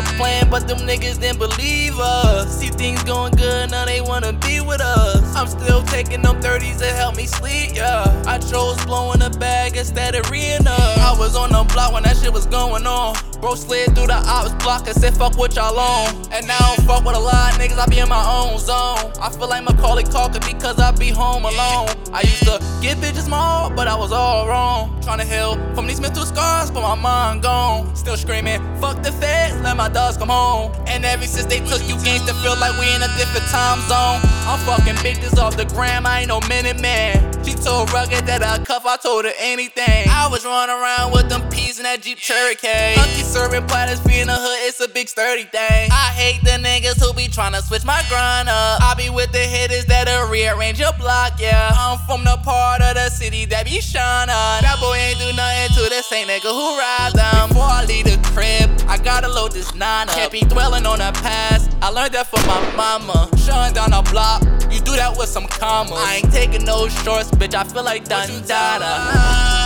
a plan, but them niggas didn't believe us. See things going good, now they wanna be with us. I'm still taking them 30s to help me sleep, yeah. I chose blowing a bag instead of on the block when that shit was going on. Bro slid through the ops block and said fuck what y'all on. And now I don't fuck with a lot of niggas, I be in my own zone. I feel like Macaulay Culkin because I be home alone. I used to get bitches more, but I was all wrong. Tryna heal from these mental scars, but my mind gone. Still screaming, fuck the feds, let my dogs come home. And ever since they took you gangsta, feel like we in a different time zone. I'm fucking bitches off the gram, I ain't no minute man. She told Rugged that I cuff, I told her anything. I was running around with that Jeep Cherokee. Auntie serving platters, be in the hood, it's a big sturdy thing. I hate the niggas who be tryna switch my grind up. I be with the hitters that'll rearrange your block, yeah. I'm from the part of the city that be shining. That boy ain't do nothing to the same nigga who ride them. Before I leave the crib, I gotta load this nine up. Can't be dwelling on the past. I learned that from my mama. Shutting down the block, you do that with some commas. I ain't taking no shorts, bitch. I feel like Dundada.